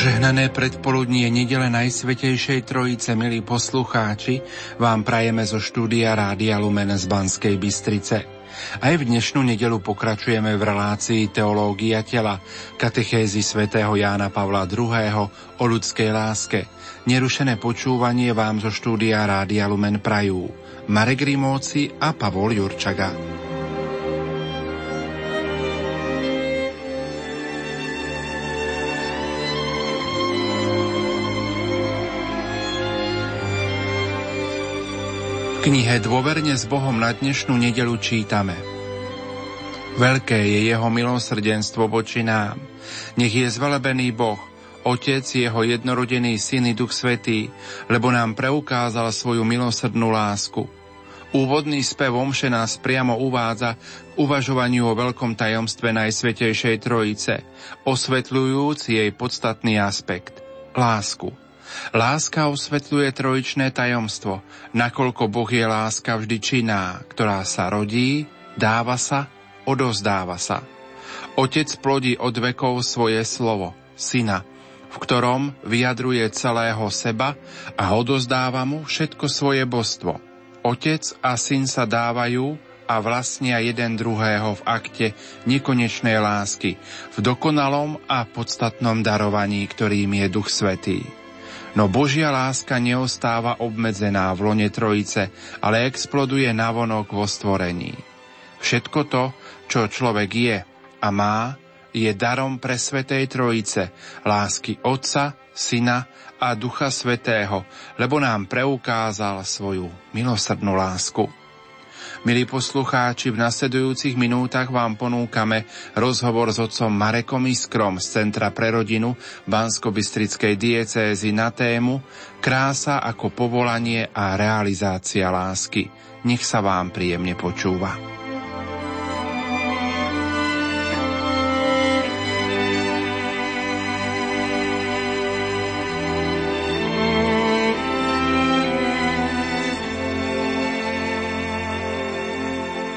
Požehnané predpoludnie nedele Najsvetejšej Trojice, milí poslucháči, vám prajeme zo štúdia Rádia Lumen z Banskej Bystrice. Aj v dnešnú nedelu pokračujeme v relácii Teológia tela, katechézy svätého Jána Pavla II. o ľudskej láske. Nerušené počúvanie vám zo štúdia Rádia Lumen prajú Marek Rimóci a Pavol Jurčaga. Knihe Dôverne s Bohom na dnešnú nedelu čítame Veľké je jeho milosrdenstvo voči nám. Nech je zvelebený Boh, Otec, jeho jednorodený syn i Duch Svetý, lebo nám preukázal svoju milosrdnú lásku. Úvodný spev omše nás priamo uvádza k uvažovaniu o veľkom tajomstve Najsvetejšej Trojice, osvetľujúc jej podstatný aspekt – lásku. Láska osvetľuje trojičné tajomstvo, nakoľko Boh je láska vždy činná, ktorá sa rodí, dáva sa, odozdáva sa. Otec plodí od vekov svoje slovo, syna, v ktorom vyjadruje celého seba a odozdáva mu všetko svoje božstvo. Otec a syn sa dávajú a vlastnia jeden druhého v akte nekonečnej lásky, v dokonalom a podstatnom darovaní, ktorým je Duch Svetý. No Božia láska neostáva obmedzená v lone Trojice, ale exploduje navonok vo stvorení. Všetko to, čo človek je a má, je darom pre Svetej Trojice, lásky Otca, Syna a Ducha Svetého, lebo nám preukázal svoju milosrdnú lásku. Milí poslucháči, v nasledujúcich minútach vám ponúkame rozhovor s otcom Marekom Iskrom z Centra pre rodinu Bansko-Bystrickej diecézy na tému Krása ako povolanie a realizácia lásky. Nech sa vám príjemne počúva.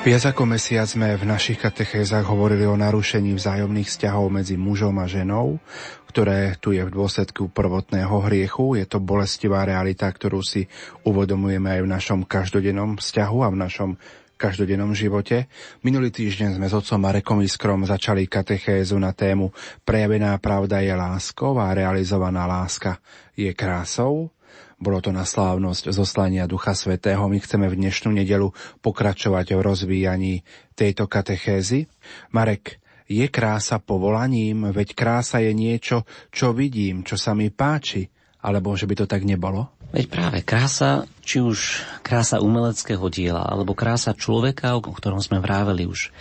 Viac ako mesiac sme v našich katechézach hovorili o narušení vzájomných vzťahov medzi mužom a ženou, ktoré tu je v dôsledku prvotného hriechu. Je to bolestivá realita, ktorú si uvedomujeme aj v našom každodennom vzťahu a v našom každodennom živote. Minulý týždeň sme s otcom Marekom Iskrom začali katechézu na tému Prejavená pravda je láskou a realizovaná láska je krásou. Bolo to na slávnosť zoslania Ducha Svetého. My chceme v dnešnú nedelu pokračovať v rozvíjaní tejto katechézy. Marek, je krása povolaním, veď krása je niečo, čo vidím, čo sa mi páči, alebo že by to tak nebolo? Veď práve krása, či už krása umeleckého diela, alebo krása človeka, o ktorom sme vráveli už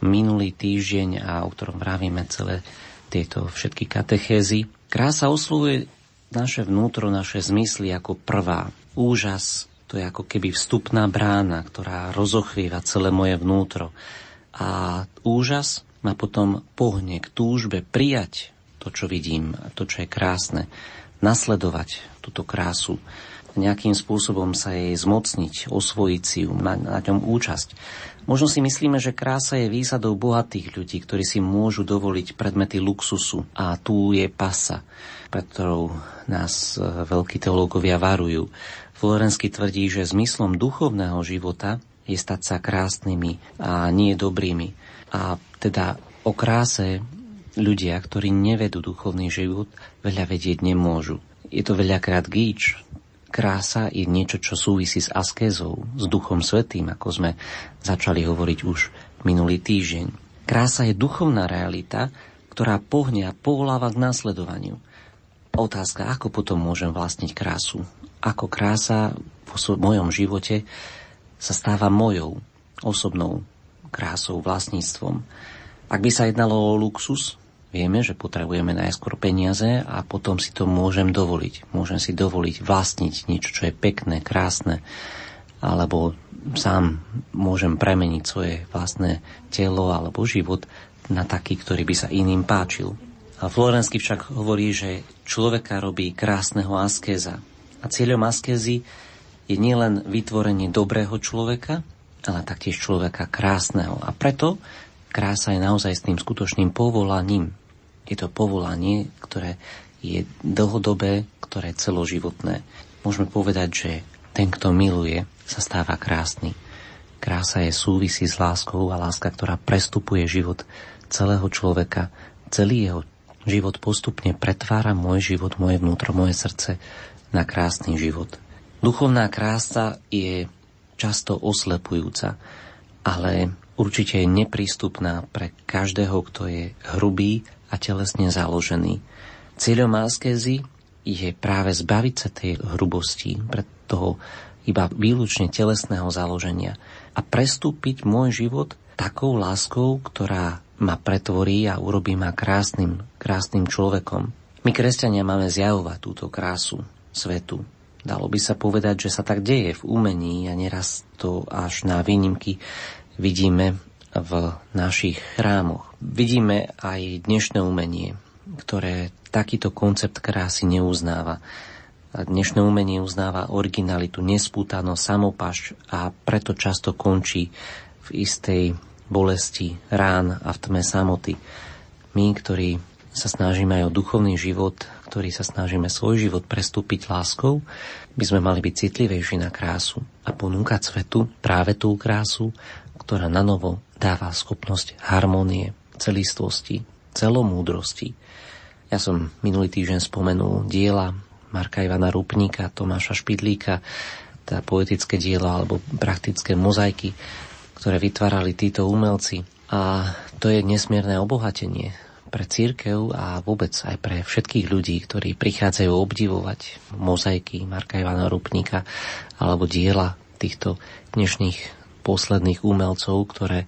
minulý týždeň a o ktorom vrávime celé tieto všetky katechézy. Krása oslovuje naše vnútro, naše zmysly ako prvá. Úžas, to je ako keby vstupná brána, ktorá rozochvieva celé moje vnútro. A úžas ma potom pohne k túžbe prijať to, čo vidím, to, čo je krásne, nasledovať túto krásu, nejakým spôsobom sa jej zmocniť, osvojiť si ju, na, na ňom účasť. Možno si myslíme, že krása je výsadou bohatých ľudí, ktorí si môžu dovoliť predmety luxusu a tu je pasa pred ktorou nás e, veľkí teológovia varujú. Florensky tvrdí, že zmyslom duchovného života je stať sa krásnymi a nie dobrými. A teda o kráse ľudia, ktorí nevedú duchovný život, veľa vedieť nemôžu. Je to veľakrát gíč. Krása je niečo, čo súvisí s askézou, s Duchom Svetým, ako sme začali hovoriť už minulý týždeň. Krása je duchovná realita, ktorá pohne a povoláva k následovaniu. Otázka, ako potom môžem vlastniť krásu? Ako krása vo mojom živote sa stáva mojou osobnou krásou, vlastníctvom. Ak by sa jednalo o luxus, vieme, že potrebujeme najskôr peniaze a potom si to môžem dovoliť. Môžem si dovoliť vlastniť niečo, čo je pekné, krásne, alebo sám môžem premeniť svoje vlastné telo alebo život na taký, ktorý by sa iným páčil. A Florensky však hovorí, že človeka robí krásneho askéza. A cieľom askézy je nielen vytvorenie dobrého človeka, ale taktiež človeka krásneho. A preto krása je naozaj s tým skutočným povolaním. Je to povolanie, ktoré je dlhodobé, ktoré je celoživotné. Môžeme povedať, že ten, kto miluje, sa stáva krásny. Krása je súvisí s láskou a láska, ktorá prestupuje život celého človeka, celý jeho život postupne pretvára môj život, moje vnútro, moje srdce na krásny život. Duchovná krása je často oslepujúca, ale určite je neprístupná pre každého, kto je hrubý a telesne založený. Cieľom askézy je práve zbaviť sa tej hrubosti, pre toho iba výlučne telesného založenia a prestúpiť môj život takou láskou, ktorá ma pretvorí a urobí ma krásnym, krásnym človekom. My, kresťania, máme zjavovať túto krásu svetu. Dalo by sa povedať, že sa tak deje v umení a neraz to až na výnimky vidíme v našich chrámoch. Vidíme aj dnešné umenie, ktoré takýto koncept krásy neuznáva. Dnešné umenie uznáva originalitu, nespútanosť, samopaš a preto často končí v istej bolesti, rán a v tme samoty. My, ktorí sa snažíme aj o duchovný život, ktorí sa snažíme svoj život prestúpiť láskou, by sme mali byť citlivejší na krásu a ponúkať svetu práve tú krásu, ktorá na novo dáva schopnosť harmonie, celistvosti, celomúdrosti. Ja som minulý týždeň spomenul diela Marka Ivana Rupníka, Tomáša Špidlíka, tá poetické dielo alebo praktické mozaiky, ktoré vytvárali títo umelci. A to je nesmierne obohatenie pre církev a vôbec aj pre všetkých ľudí, ktorí prichádzajú obdivovať mozaiky Marka Ivana Rupníka alebo diela týchto dnešných posledných umelcov, ktoré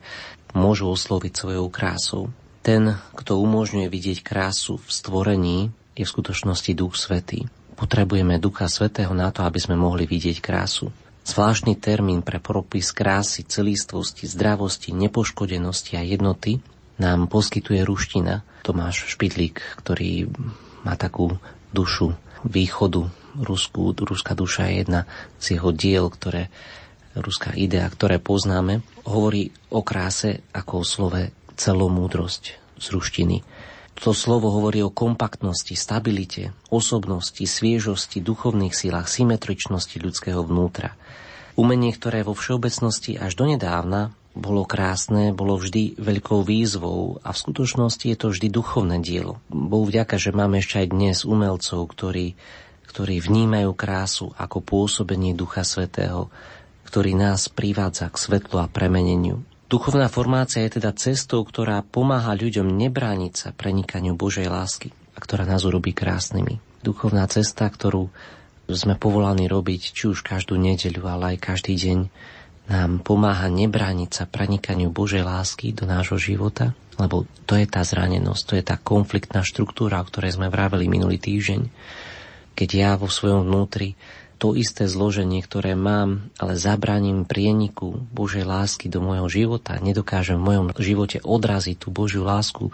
môžu osloviť svojou krásou. Ten, kto umožňuje vidieť krásu v stvorení, je v skutočnosti Duch Svetý. Potrebujeme Ducha Svetého na to, aby sme mohli vidieť krásu. Zvláštny termín pre propis krásy, celistvosti, zdravosti, nepoškodenosti a jednoty nám poskytuje ruština Tomáš Špidlík, ktorý má takú dušu východu. Rusku, ruská duša je jedna z jeho diel, ktoré ruská idea, ktoré poznáme, hovorí o kráse ako o slove celomúdrosť z ruštiny. To slovo hovorí o kompaktnosti, stabilite, osobnosti, sviežosti, duchovných sílach, symetričnosti ľudského vnútra. Umenie, ktoré vo všeobecnosti až donedávna bolo krásne, bolo vždy veľkou výzvou a v skutočnosti je to vždy duchovné dielo. Bohu vďaka, že máme ešte aj dnes umelcov, ktorí, ktorí vnímajú krásu ako pôsobenie Ducha Svetého, ktorý nás privádza k svetlu a premeneniu. Duchovná formácia je teda cestou, ktorá pomáha ľuďom nebrániť sa prenikaniu Božej lásky a ktorá nás urobí krásnymi. Duchovná cesta, ktorú sme povolaní robiť či už každú nedeľu, ale aj každý deň, nám pomáha nebrániť sa prenikaniu Božej lásky do nášho života, lebo to je tá zranenosť, to je tá konfliktná štruktúra, o ktorej sme vraveli minulý týždeň. Keď ja vo svojom vnútri to isté zloženie, ktoré mám, ale zabraním prieniku Božej lásky do môjho života, nedokážem v mojom živote odraziť tú Božiu lásku,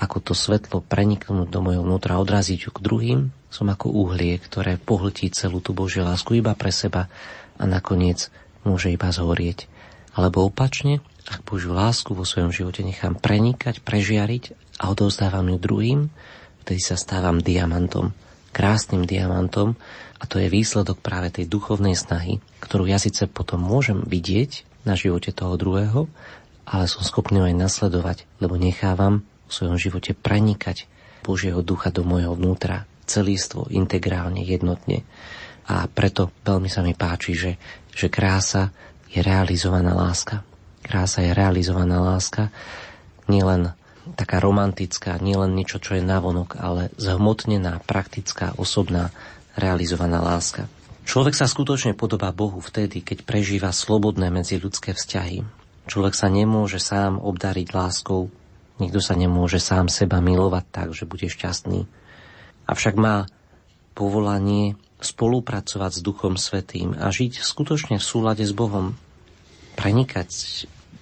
ako to svetlo preniknúť do mojho vnútra, odraziť ju k druhým, som ako uhlie, ktoré pohltí celú tú Božiu lásku iba pre seba a nakoniec môže iba zhorieť. Alebo opačne, ak Božiu lásku vo svojom živote nechám prenikať, prežiariť a odovzdávam ju druhým, vtedy sa stávam diamantom, krásnym diamantom, a to je výsledok práve tej duchovnej snahy, ktorú ja síce potom môžem vidieť na živote toho druhého, ale som schopný aj nasledovať, lebo nechávam v svojom živote prenikať Božieho ducha do môjho vnútra, celistvo, integrálne, jednotne. A preto veľmi sa mi páči, že, že krása je realizovaná láska. Krása je realizovaná láska, nielen taká romantická, nielen niečo, čo je navonok, ale zhmotnená, praktická, osobná realizovaná láska. Človek sa skutočne podobá Bohu vtedy, keď prežíva slobodné medziľudské vzťahy. Človek sa nemôže sám obdariť láskou, nikto sa nemôže sám seba milovať tak, že bude šťastný. Avšak má povolanie spolupracovať s Duchom Svetým a žiť skutočne v súlade s Bohom. Prenikať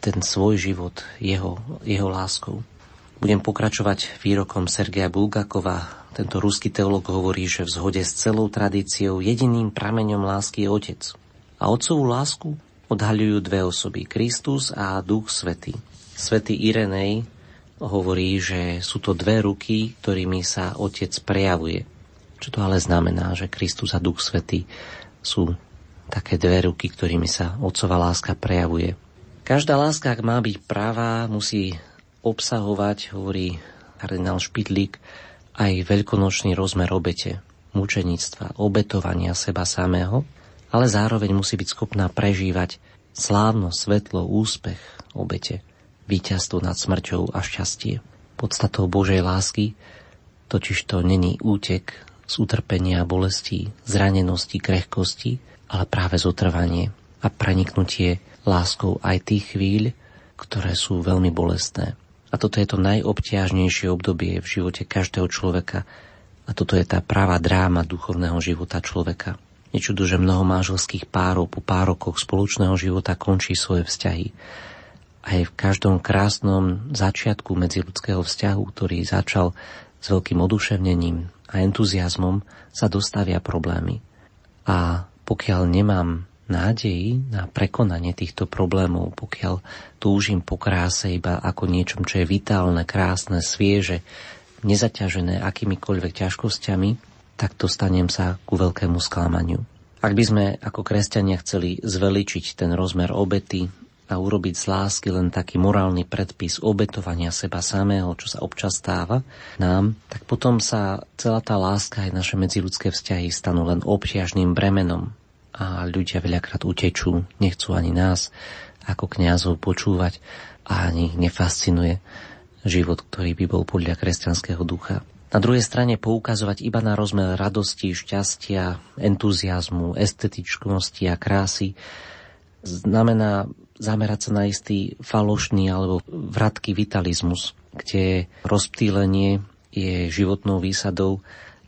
ten svoj život jeho, jeho láskou. Budem pokračovať výrokom Sergeja Bulgakova, tento ruský teológ hovorí, že v zhode s celou tradíciou jediným prameňom lásky je Otec. A Otcovú lásku odhaľujú dve osoby, Kristus a Duch Svetý. Svetý Irenej hovorí, že sú to dve ruky, ktorými sa Otec prejavuje. Čo to ale znamená, že Kristus a Duch Svetý sú také dve ruky, ktorými sa otcová láska prejavuje. Každá láska, ak má byť pravá, musí obsahovať, hovorí kardinál Špidlík, aj veľkonočný rozmer obete, mučenictva, obetovania seba samého, ale zároveň musí byť schopná prežívať slávno, svetlo, úspech obete, víťazstvo nad smrťou a šťastie. Podstatou Božej lásky totiž to není útek z utrpenia, bolesti, zranenosti, krehkosti, ale práve zotrvanie a preniknutie láskou aj tých chvíľ, ktoré sú veľmi bolestné. A toto je to najobťažnejšie obdobie v živote každého človeka. A toto je tá práva dráma duchovného života človeka. Nečudu, že mnoho manželských párov po pár rokoch spoločného života končí svoje vzťahy. Aj v každom krásnom začiatku medziludského vzťahu, ktorý začal s veľkým oduševnením, a entuziasmom sa dostavia problémy. A pokiaľ nemám nádej na prekonanie týchto problémov, pokiaľ túžim po kráse iba ako niečom, čo je vitálne, krásne, svieže, nezaťažené akýmikoľvek ťažkosťami, tak dostanem sa ku veľkému sklamaniu. Ak by sme ako kresťania chceli zveličiť ten rozmer obety, a urobiť z lásky len taký morálny predpis obetovania seba samého, čo sa občas stáva nám, tak potom sa celá tá láska aj naše medziludské vzťahy stanú len obťažným bremenom a ľudia veľakrát utečú, nechcú ani nás ako kňazov počúvať a ani ich nefascinuje život, ktorý by bol podľa kresťanského ducha. Na druhej strane poukazovať iba na rozmer radosti, šťastia, entuziasmu, estetičnosti a krásy znamená zamerať sa na istý falošný alebo vratký vitalizmus, kde rozptýlenie je životnou výsadou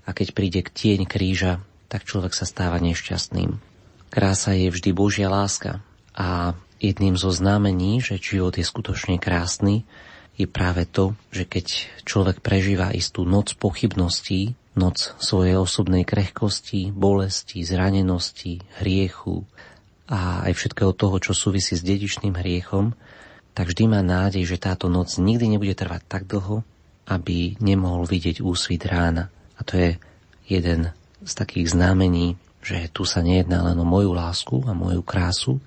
a keď príde k tieň kríža, tak človek sa stáva nešťastným. Krása je vždy Božia láska a jedným zo znamení, že život je skutočne krásny, je práve to, že keď človek prežíva istú noc pochybností, noc svojej osobnej krehkosti, bolesti, zranenosti, hriechu, a aj všetkého toho, čo súvisí s dedičným hriechom, tak vždy má nádej, že táto noc nikdy nebude trvať tak dlho, aby nemohol vidieť úsvit rána. A to je jeden z takých znamení, že tu sa nejedná len o moju lásku a moju krásu,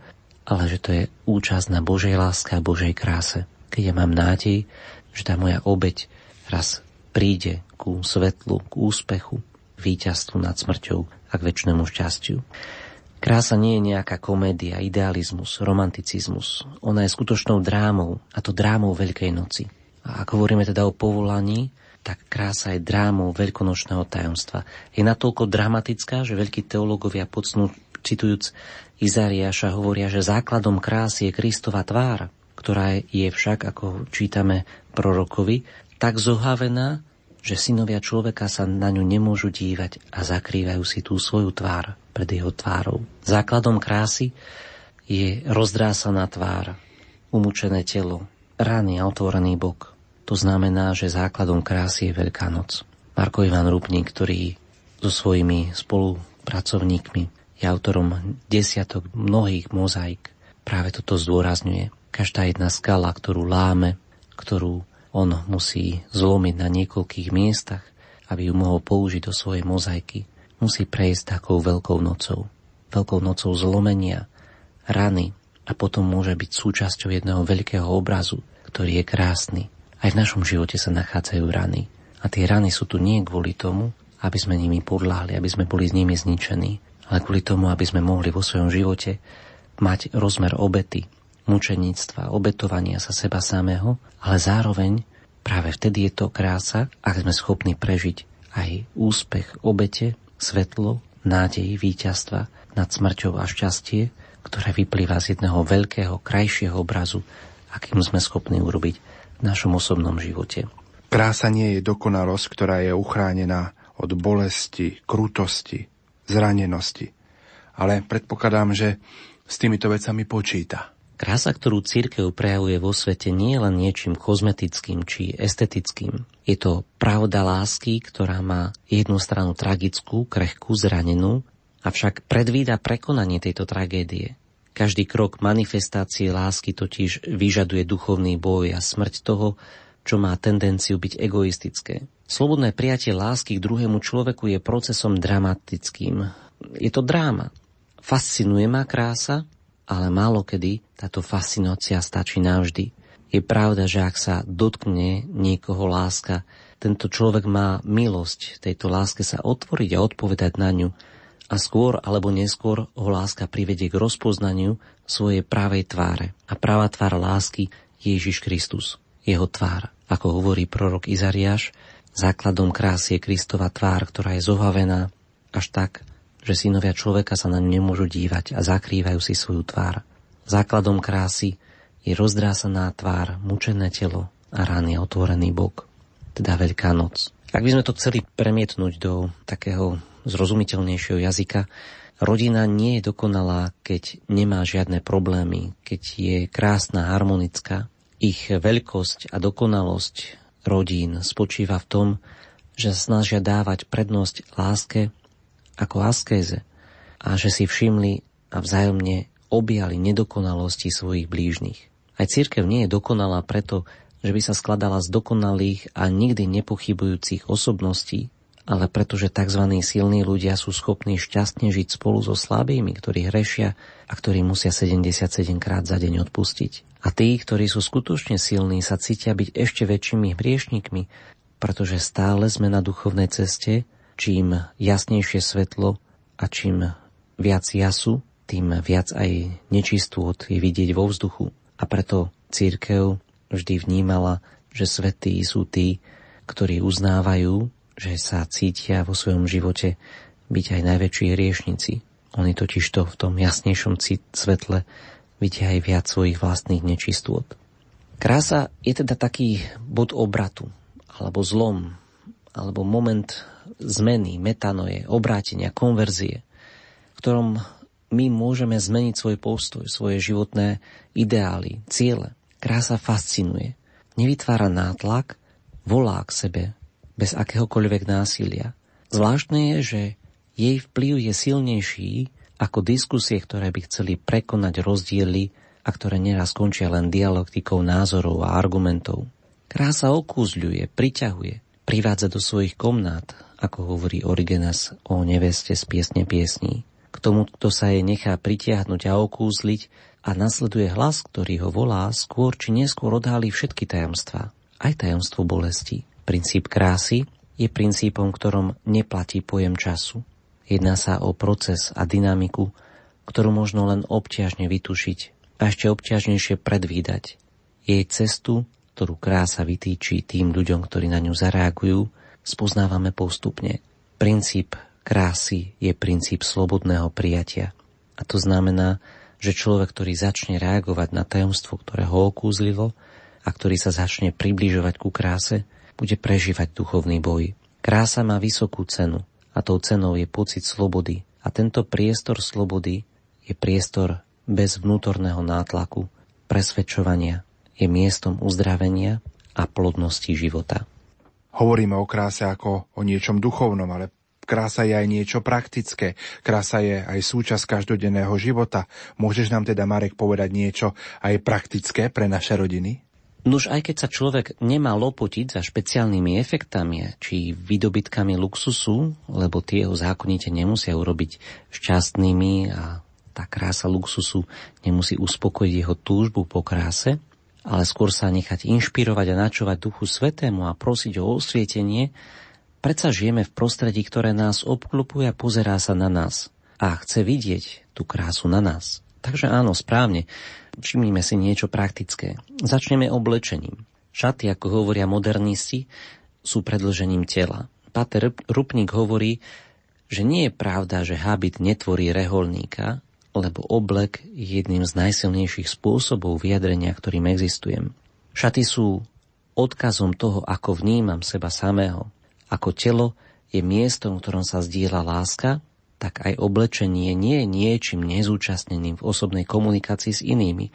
ale že to je účasť na Božej láske a Božej kráse. Keď ja mám nádej, že tá moja obeď raz príde ku svetlu, k úspechu, víťazstvu nad smrťou a k väčšnému šťastiu. Krása nie je nejaká komédia, idealizmus, romanticizmus. Ona je skutočnou drámou, a to drámou Veľkej noci. A ak hovoríme teda o povolaní, tak krása je drámou veľkonočného tajomstva. Je natoľko dramatická, že veľkí teológovia pocnú, citujúc Izariáša, hovoria, že základom krásy je Kristova tvár, ktorá je však, ako čítame prorokovi, tak zohavená, že synovia človeka sa na ňu nemôžu dívať a zakrývajú si tú svoju tvár pred jeho tvárou. Základom krásy je rozdrásaná tvár, umúčené telo, rany a otvorený bok. To znamená, že základom krásy je Veľká noc. Marko Ivan Rupník, ktorý so svojimi spolupracovníkmi je autorom desiatok mnohých mozaik, práve toto zdôrazňuje. Každá jedna skala, ktorú láme, ktorú on musí zlomiť na niekoľkých miestach, aby ju mohol použiť do svojej mozaiky, musí prejsť takou veľkou nocou. Veľkou nocou zlomenia, rany a potom môže byť súčasťou jedného veľkého obrazu, ktorý je krásny. Aj v našom živote sa nachádzajú rany. A tie rany sú tu nie kvôli tomu, aby sme nimi podláhli, aby sme boli s nimi zničení, ale kvôli tomu, aby sme mohli vo svojom živote mať rozmer obety, mučeníctva, obetovania sa seba samého, ale zároveň práve vtedy je to krása, ak sme schopní prežiť aj úspech obete svetlo, nádej, víťazstva nad smrťou a šťastie, ktoré vyplýva z jedného veľkého, krajšieho obrazu, akým sme schopní urobiť v našom osobnom živote. Krása nie je dokonalosť, ktorá je uchránená od bolesti, krutosti, zranenosti. Ale predpokladám, že s týmito vecami počíta. Krása, ktorú církev prejavuje vo svete, nie je len niečím kozmetickým či estetickým. Je to pravda lásky, ktorá má jednu stranu tragickú, krehkú, zranenú, avšak predvída prekonanie tejto tragédie. Každý krok manifestácie lásky totiž vyžaduje duchovný boj a smrť toho, čo má tendenciu byť egoistické. Slobodné prijatie lásky k druhému človeku je procesom dramatickým. Je to dráma. Fascinuje ma krása, ale málo kedy táto fascinácia stačí navždy. Je pravda, že ak sa dotkne niekoho láska, tento človek má milosť tejto láske sa otvoriť a odpovedať na ňu a skôr alebo neskôr ho láska privedie k rozpoznaniu svojej pravej tváre. A práva tvár lásky je Ježiš Kristus, jeho tvár. Ako hovorí prorok Izariáš, základom krásy je Kristova tvár, ktorá je zohavená až tak, že synovia človeka sa na ňu nemôžu dívať a zakrývajú si svoju tvár. Základom krásy je rozdrásaná tvár, mučené telo a rány otvorený bok, teda Veľká noc. Ak by sme to chceli premietnúť do takého zrozumiteľnejšieho jazyka, rodina nie je dokonalá, keď nemá žiadne problémy, keď je krásna, harmonická. Ich veľkosť a dokonalosť rodín spočíva v tom, že snažia dávať prednosť láske ako askéze a že si všimli a vzájomne objali nedokonalosti svojich blížnych. Aj církev nie je dokonalá preto, že by sa skladala z dokonalých a nikdy nepochybujúcich osobností, ale pretože tzv. silní ľudia sú schopní šťastne žiť spolu so slabými, ktorí hrešia a ktorí musia 77 krát za deň odpustiť. A tí, ktorí sú skutočne silní, sa cítia byť ešte väčšími hriešnikmi, pretože stále sme na duchovnej ceste, čím jasnejšie svetlo a čím viac jasu, tým viac aj nečistôt je vidieť vo vzduchu. A preto církev vždy vnímala, že svetí sú tí, ktorí uznávajú, že sa cítia vo svojom živote byť aj najväčší hriešnici. Oni totiž to v tom jasnejšom svetle vidia aj viac svojich vlastných nečistôt. Krása je teda taký bod obratu, alebo zlom, alebo moment zmeny, metanoje, obrátenia, konverzie, v ktorom my môžeme zmeniť svoj postoj, svoje životné ideály, ciele. Krása fascinuje. Nevytvára nátlak, volá k sebe bez akéhokoľvek násilia. Zvláštne je, že jej vplyv je silnejší ako diskusie, ktoré by chceli prekonať rozdiely a ktoré neraz končia len dialektikou názorov a argumentov. Krása okúzľuje, priťahuje, privádza do svojich komnát, ako hovorí Origenas o neveste z piesne piesní. K tomu, kto sa jej nechá pritiahnuť a okúzliť a nasleduje hlas, ktorý ho volá, skôr či neskôr odhalí všetky tajomstvá, aj tajomstvo bolesti. Princíp krásy je princípom, ktorom neplatí pojem času. Jedná sa o proces a dynamiku, ktorú možno len obťažne vytušiť a ešte obťažnejšie predvídať. Jej cestu, ktorú krása vytýči tým ľuďom, ktorí na ňu zareagujú, spoznávame postupne. Princíp krásy je princíp slobodného prijatia. A to znamená, že človek, ktorý začne reagovať na tajomstvo, ktoré ho okúzlilo a ktorý sa začne približovať ku kráse, bude prežívať duchovný boj. Krása má vysokú cenu a tou cenou je pocit slobody. A tento priestor slobody je priestor bez vnútorného nátlaku, presvedčovania, je miestom uzdravenia a plodnosti života. Hovoríme o kráse ako o niečom duchovnom, ale Krása je aj niečo praktické. Krása je aj súčasť každodenného života. Môžeš nám teda, Marek, povedať niečo aj praktické pre naše rodiny? Nuž aj keď sa človek nemá lopotiť za špeciálnymi efektami či výdobytkami luxusu, lebo tie ho zákonite nemusia urobiť šťastnými a tá krása luxusu nemusí uspokojiť jeho túžbu po kráse, ale skôr sa nechať inšpirovať a načovať Duchu Svetému a prosiť o osvietenie, Predsa žijeme v prostredí, ktoré nás obklopuje a pozerá sa na nás a chce vidieť tú krásu na nás. Takže áno, správne, všimnime si niečo praktické. Začneme oblečením. Šaty, ako hovoria modernisti, sú predlžením tela. Pater Rupnik hovorí, že nie je pravda, že habit netvorí reholníka, lebo oblek je jedným z najsilnejších spôsobov vyjadrenia, ktorým existujem. Šaty sú odkazom toho, ako vnímam seba samého, ako telo je miestom, v ktorom sa zdieľa láska, tak aj oblečenie nie je niečím nezúčastneným v osobnej komunikácii s inými.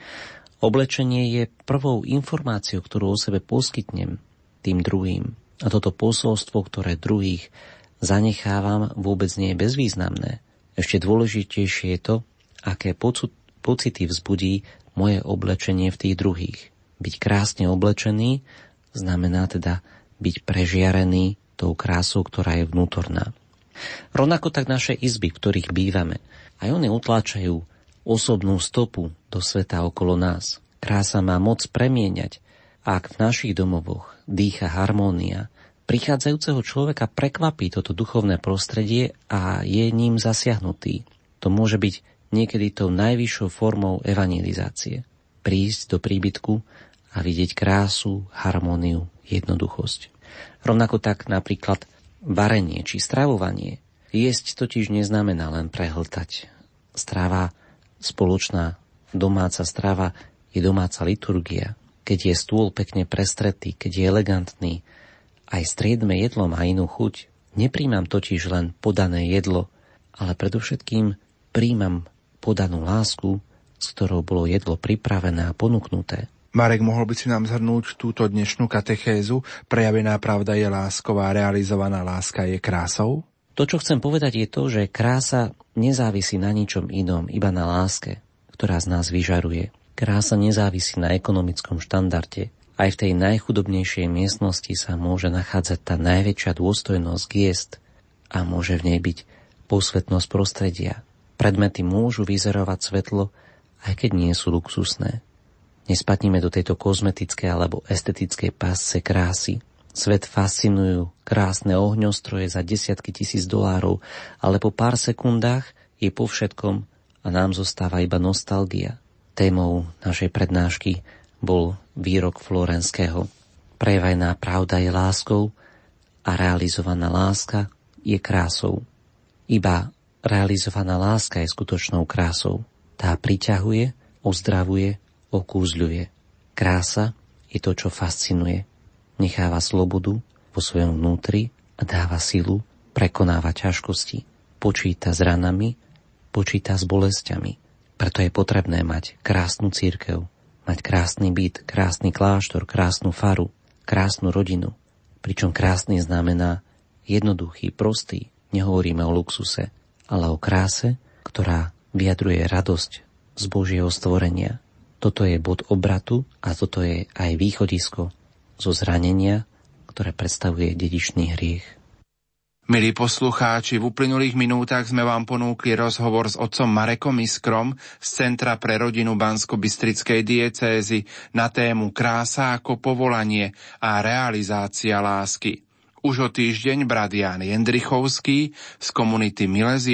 Oblečenie je prvou informáciou, ktorú o sebe poskytnem tým druhým. A toto posolstvo, ktoré druhých zanechávam, vôbec nie je bezvýznamné. Ešte dôležitejšie je to, aké pocity vzbudí moje oblečenie v tých druhých. Byť krásne oblečený znamená teda byť prežiarený tou krásou, ktorá je vnútorná. Rovnako tak naše izby, v ktorých bývame, aj oni utláčajú osobnú stopu do sveta okolo nás. Krása má moc premieňať, ak v našich domovoch dýcha harmónia, prichádzajúceho človeka prekvapí toto duchovné prostredie a je ním zasiahnutý. To môže byť niekedy tou najvyššou formou evangelizácie. Prísť do príbytku a vidieť krásu, harmóniu, jednoduchosť. Rovnako tak napríklad varenie či stravovanie. Jesť totiž neznamená len prehltať. Strava, spoločná domáca strava je domáca liturgia. Keď je stôl pekne prestretý, keď je elegantný, aj striedme jedlo má inú chuť. Nepríjmam totiž len podané jedlo, ale predovšetkým príjmam podanú lásku, s ktorou bolo jedlo pripravené a ponúknuté. Marek, mohol by si nám zhrnúť túto dnešnú katechézu? Prejavená pravda je lásková, realizovaná láska je krásou? To, čo chcem povedať, je to, že krása nezávisí na ničom inom, iba na láske, ktorá z nás vyžaruje. Krása nezávisí na ekonomickom štandarde. Aj v tej najchudobnejšej miestnosti sa môže nachádzať tá najväčšia dôstojnosť giest a môže v nej byť posvetnosť prostredia. Predmety môžu vyzerovať svetlo, aj keď nie sú luxusné. Nespadnime do tejto kozmetickej alebo estetickej pásce krásy. Svet fascinujú krásne ohňostroje za desiatky tisíc dolárov, ale po pár sekundách je po všetkom a nám zostáva iba nostalgia. Témou našej prednášky bol výrok Florenského. Prejavajná pravda je láskou a realizovaná láska je krásou. Iba realizovaná láska je skutočnou krásou. Tá priťahuje, ozdravuje okúzľuje. Krása je to, čo fascinuje. Necháva slobodu vo svojom vnútri a dáva silu prekonávať ťažkosti. Počíta s ranami, počíta s bolestiami. Preto je potrebné mať krásnu církev, mať krásny byt, krásny kláštor, krásnu faru, krásnu rodinu. Pričom krásny znamená jednoduchý, prostý, nehovoríme o luxuse, ale o kráse, ktorá vyjadruje radosť z Božieho stvorenia, toto je bod obratu a toto je aj východisko zo zranenia, ktoré predstavuje dedičný hriech. Milí poslucháči, v uplynulých minútach sme vám ponúkli rozhovor s otcom Marekom Iskrom z Centra pre rodinu Bansko-Bystrickej diecézy na tému Krása ako povolanie a realizácia lásky. Už o týždeň brat Jan Jendrichovský z komunity Miles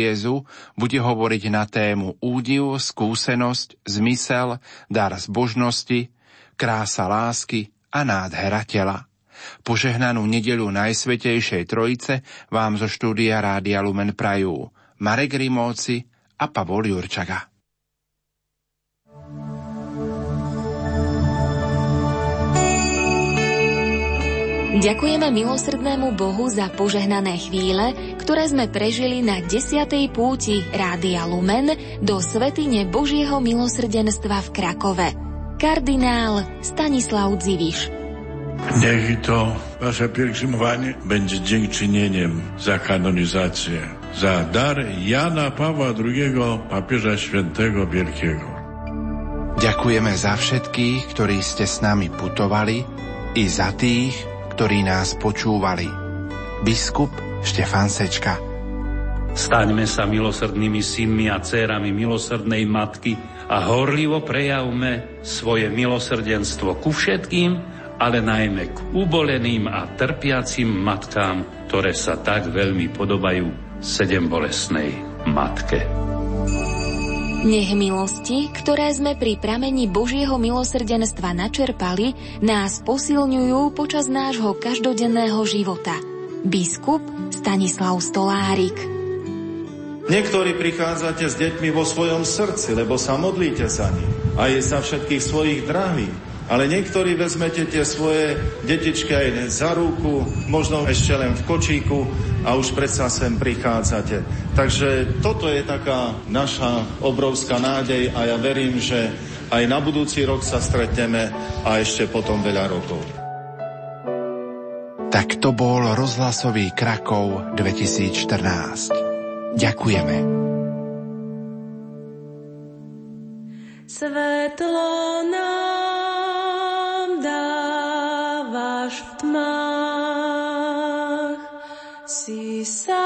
bude hovoriť na tému údiv, skúsenosť, zmysel, dar zbožnosti, krása lásky a nádhera tela. Požehnanú nedelu Najsvetejšej Trojice vám zo štúdia Rádia Lumen prajú Marek Rimóci a Pavol Jurčaga. Ďakujeme milosrdnému Bohu za požehnané chvíle, ktoré sme prežili na 10. púti Rádia Lumen do Svetine Božieho milosrdenstva v Krakove. Kardinál Stanislav Dziwisz. Niech to wasze pielgrzymowanie będzie dziękczynieniem za kanonizację, za dar Jana Pawła II, papieża świętego wielkiego. Ďakujeme za všetkých, ktorí ste s nami putovali i za tých, ktorí nás počúvali. Biskup Štefan Sečka Staňme sa milosrdnými synmi a dcérami milosrdnej matky a horlivo prejavme svoje milosrdenstvo ku všetkým, ale najmä k uboleným a trpiacim matkám, ktoré sa tak veľmi podobajú sedem bolesnej matke. Nech milosti, ktoré sme pri pramení Božieho milosrdenstva načerpali, nás posilňujú počas nášho každodenného života. Biskup Stanislav Stolárik Niektorí prichádzate s deťmi vo svojom srdci, lebo sa modlíte za nich a je za všetkých svojich drahých. Ale niektorí vezmete tie svoje detičky aj za ruku, možno ešte len v kočíku a už predsa sem prichádzate. Takže toto je taká naša obrovská nádej a ja verím, že aj na budúci rok sa stretneme a ešte potom veľa rokov. Tak to bol rozhlasový Krakov 2014. Ďakujeme. Svetlo nám Si sám